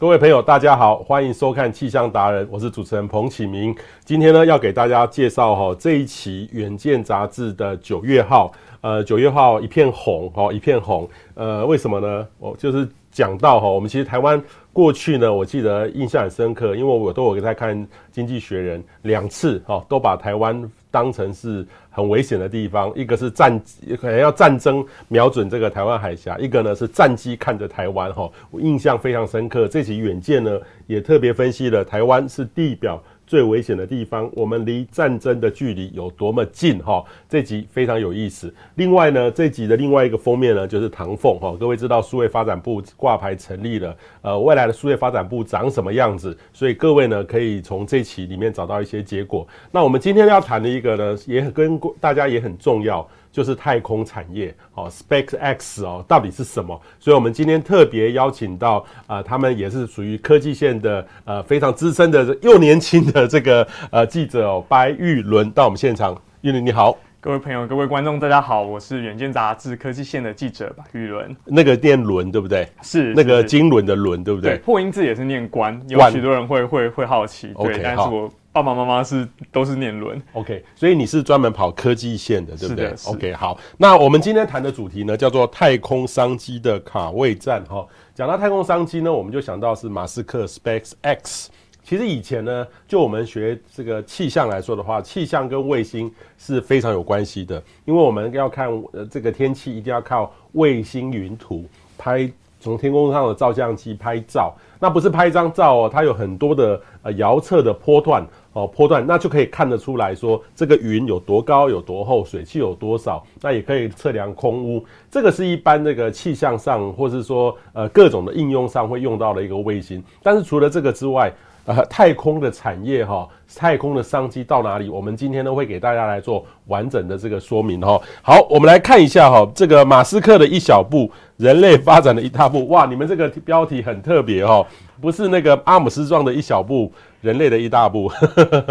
各位朋友，大家好，欢迎收看气象达人，我是主持人彭启明。今天呢，要给大家介绍哈这一期《远见》杂志的九月号。呃，九月号一片红哈，一片红。呃，为什么呢？我就是讲到哈，我们其实台湾过去呢，我记得印象很深刻，因为我都有在看《经济学人》两次哈，都把台湾当成是很危险的地方。一个是战，可能要战争瞄准这个台湾海峡；一个呢是战机看着台湾哈，我印象非常深刻。这期《远见》呢也特别分析了台湾是地表最危险的地方，我们离战争的距离有多么近？哈，这集非常有意思。另外呢，这集的另外一个封面呢，就是唐凤哈。各位知道数位发展部挂牌成立了，呃，未来的数位发展部长什么样子？所以各位呢，可以从这期里面找到一些结果。那我们今天要谈的一个呢，也跟大家也很重要。就是太空产业，哦，SpaceX 哦，到底是什么？所以我们今天特别邀请到啊、呃，他们也是属于科技线的呃非常资深的又年轻的这个呃记者哦，白玉伦到我们现场。玉伦你好，各位朋友、各位观众，大家好，我是远见杂志科技线的记者白玉伦。那个念伦对不对？是那个金轮的轮对不对？对，破音字也是念关，有许多人会会会好奇。对但是我。爸爸妈妈是都是念轮，OK，所以你是专门跑科技线的，对不对？OK，好，那我们今天谈的主题呢，叫做太空商机的卡位战。哈，讲到太空商机呢，我们就想到是马斯克 SpaceX。其实以前呢，就我们学这个气象来说的话，气象跟卫星是非常有关系的，因为我们要看呃这个天气，一定要靠卫星云图拍。从天空上的照相机拍照，那不是拍一张照哦，它有很多的呃遥测的波段哦，波段，那就可以看得出来说这个云有多高、有多厚、水汽有多少，那也可以测量空污。这个是一般那个气象上，或是说呃各种的应用上会用到的一个卫星。但是除了这个之外，呃，太空的产业哈，太空的商机到哪里？我们今天呢会给大家来做完整的这个说明哈。好，我们来看一下哈，这个马斯克的一小步，人类发展的一大步。哇，你们这个标题很特别哈，不是那个阿姆斯壮的一小步，人类的一大步。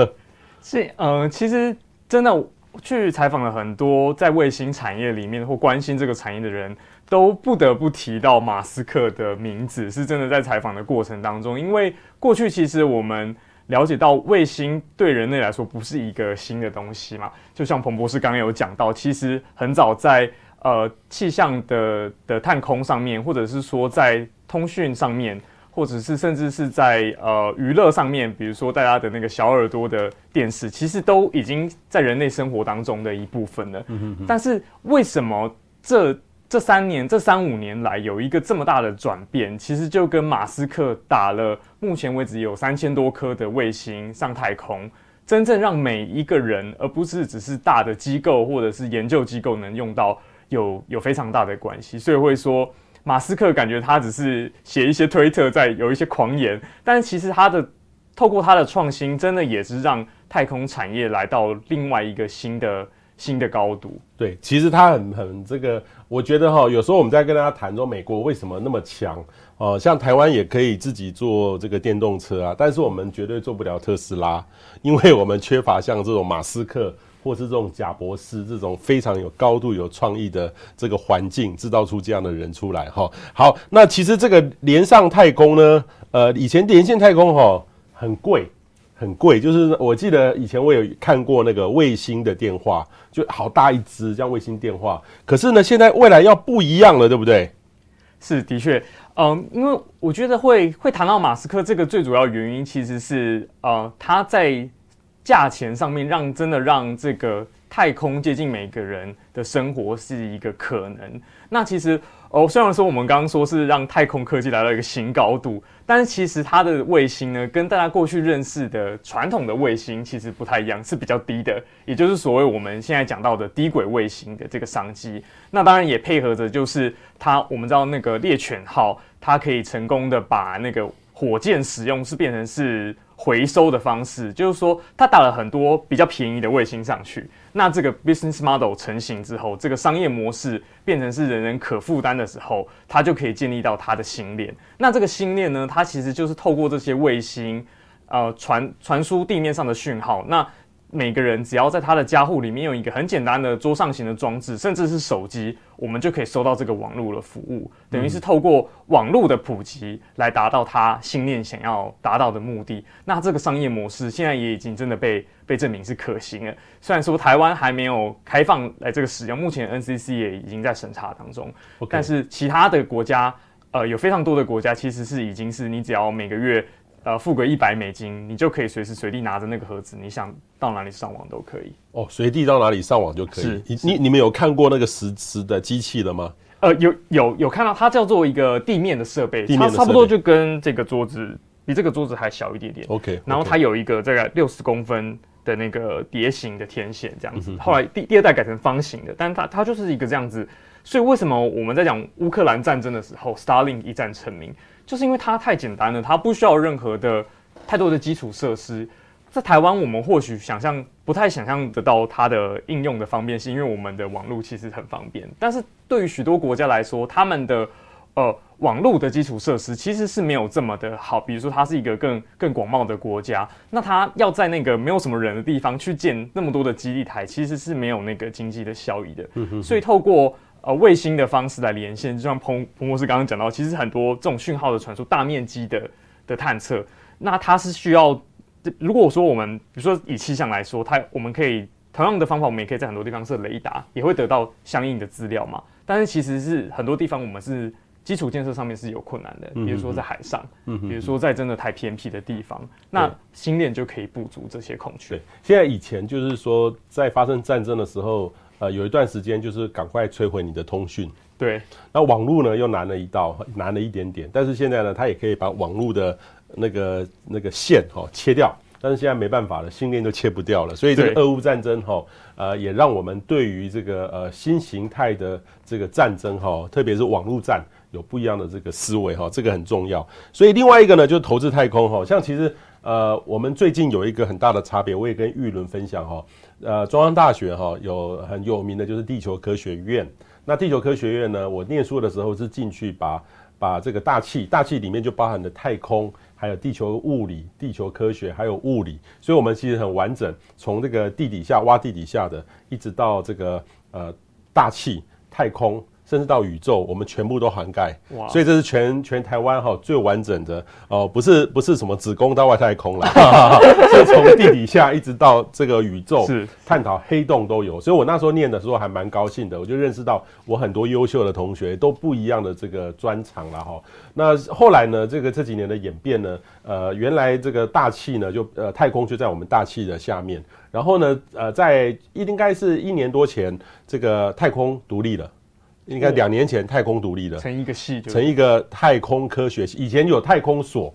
是，嗯、其实真的去采访了很多在卫星产业里面或关心这个产业的人。都不得不提到马斯克的名字，是真的在采访的过程当中，因为过去其实我们了解到卫星对人类来说不是一个新的东西嘛，就像彭博士刚刚有讲到，其实很早在呃气象的的探空上面，或者是说在通讯上面，或者是甚至是在呃娱乐上面，比如说大家的那个小耳朵的电视，其实都已经在人类生活当中的一部分了。嗯哼哼。但是为什么这？这三年、这三五年来有一个这么大的转变，其实就跟马斯克打了目前为止有三千多颗的卫星上太空，真正让每一个人，而不是只是大的机构或者是研究机构能用到，有有非常大的关系。所以会说，马斯克感觉他只是写一些推特，在有一些狂言，但其实他的透过他的创新，真的也是让太空产业来到另外一个新的。新的高度，对，其实他很很这个，我觉得哈，有时候我们在跟大家谈说美国为什么那么强哦、呃，像台湾也可以自己做这个电动车啊，但是我们绝对做不了特斯拉，因为我们缺乏像这种马斯克或是这种贾博斯这种非常有高度、有创意的这个环境，制造出这样的人出来哈。好，那其实这个连上太空呢，呃，以前连线太空哈很贵。很贵，就是我记得以前我有看过那个卫星的电话，就好大一支，这样卫星电话。可是呢，现在未来要不一样了，对不对？是的确，嗯，因为我觉得会会谈到马斯克这个最主要原因，其实是呃他在价钱上面让真的让这个太空接近每个人的生活是一个可能。那其实。哦，虽然说我们刚刚说是让太空科技来到一个新高度，但是其实它的卫星呢，跟大家过去认识的传统的卫星其实不太一样，是比较低的，也就是所谓我们现在讲到的低轨卫星的这个商机。那当然也配合着就是它，我们知道那个猎犬号，它可以成功的把那个火箭使用是变成是。回收的方式，就是说，他打了很多比较便宜的卫星上去，那这个 business model 成型之后，这个商业模式变成是人人可负担的时候，它就可以建立到它的星链。那这个星链呢，它其实就是透过这些卫星，呃，传传输地面上的讯号。那每个人只要在他的家户里面用一个很简单的桌上型的装置，甚至是手机，我们就可以收到这个网络的服务，等于是透过网络的普及来达到他心念想要达到的目的。那这个商业模式现在也已经真的被被证明是可行了。虽然说台湾还没有开放来这个使用，目前 NCC 也已经在审查当中.但是其他的国家，呃，有非常多的国家其实是已经是你只要每个月。呃，付个一百美金，你就可以随时随地拿着那个盒子，你想到哪里上网都可以。哦，随地到哪里上网就可以。你你们有看过那个实时的机器了吗？呃，有有有看到，它叫做一个地面的设备，它差不多就跟这个桌子比这个桌子还小一点点。OK，然后它有一个大概六十公分的那个碟形的天线这样子。后来第第二代改成方形的，但它它就是一个这样子。所以为什么我们在讲乌克兰战争的时候，Starlink 一战成名？就是因为它太简单了，它不需要任何的太多的基础设施。在台湾，我们或许想象不太想象得到它的应用的方便性，因为我们的网络其实很方便。但是对于许多国家来说，他们的呃网络的基础设施其实是没有这么的好。比如说，它是一个更更广袤的国家，那它要在那个没有什么人的地方去建那么多的基地台，其实是没有那个经济的效益的。所以透过呃，卫星的方式来连线，就像彭彭博士刚刚讲到，其实很多这种讯号的传输、大面积的的探测，那它是需要，如果说我们，比如说以气象来说，它我们可以同样的方法，我们也可以在很多地方设雷达，也会得到相应的资料嘛。但是其实是很多地方我们是基础建设上面是有困难的，比如说在海上，嗯，比如说在真的太偏僻的地方，那星链就可以补足这些空缺。对，现在以前就是说在发生战争的时候。呃，有一段时间就是赶快摧毁你的通讯，对。那网络呢又难了一道，难了一点点。但是现在呢，它也可以把网络的那个那个线哈、哦、切掉。但是现在没办法了，信念都切不掉了。所以这个俄乌战争哈、哦，呃，也让我们对于这个呃新形态的这个战争哈、哦，特别是网络战有不一样的这个思维哈、哦，这个很重要。所以另外一个呢，就是投资太空哈、哦，像其实呃，我们最近有一个很大的差别，我也跟玉伦分享哈、呃，中央大学哈有很有名的就是地球科学院。那地球科学院呢，我念书的时候是进去把把这个大气，大气里面就包含了太空，还有地球物理、地球科学，还有物理。所以，我们其实很完整，从这个地底下挖地底下的，一直到这个呃大气、太空。甚至到宇宙，我们全部都涵盖，哇！所以这是全全台湾哈最完整的哦，不是不是什么子宫到外太空了，是从地底下一直到这个宇宙，是探讨黑洞都有。所以我那时候念的时候还蛮高兴的，我就认识到我很多优秀的同学都不一样的这个专长了哈。那后来呢，这个这几年的演变呢，呃，原来这个大气呢就呃太空就在我们大气的下面，然后呢，呃，在应该是一年多前，这个太空独立了。应该两年前太空独立了，成一个系，成一个太空科学系。以前有太空所，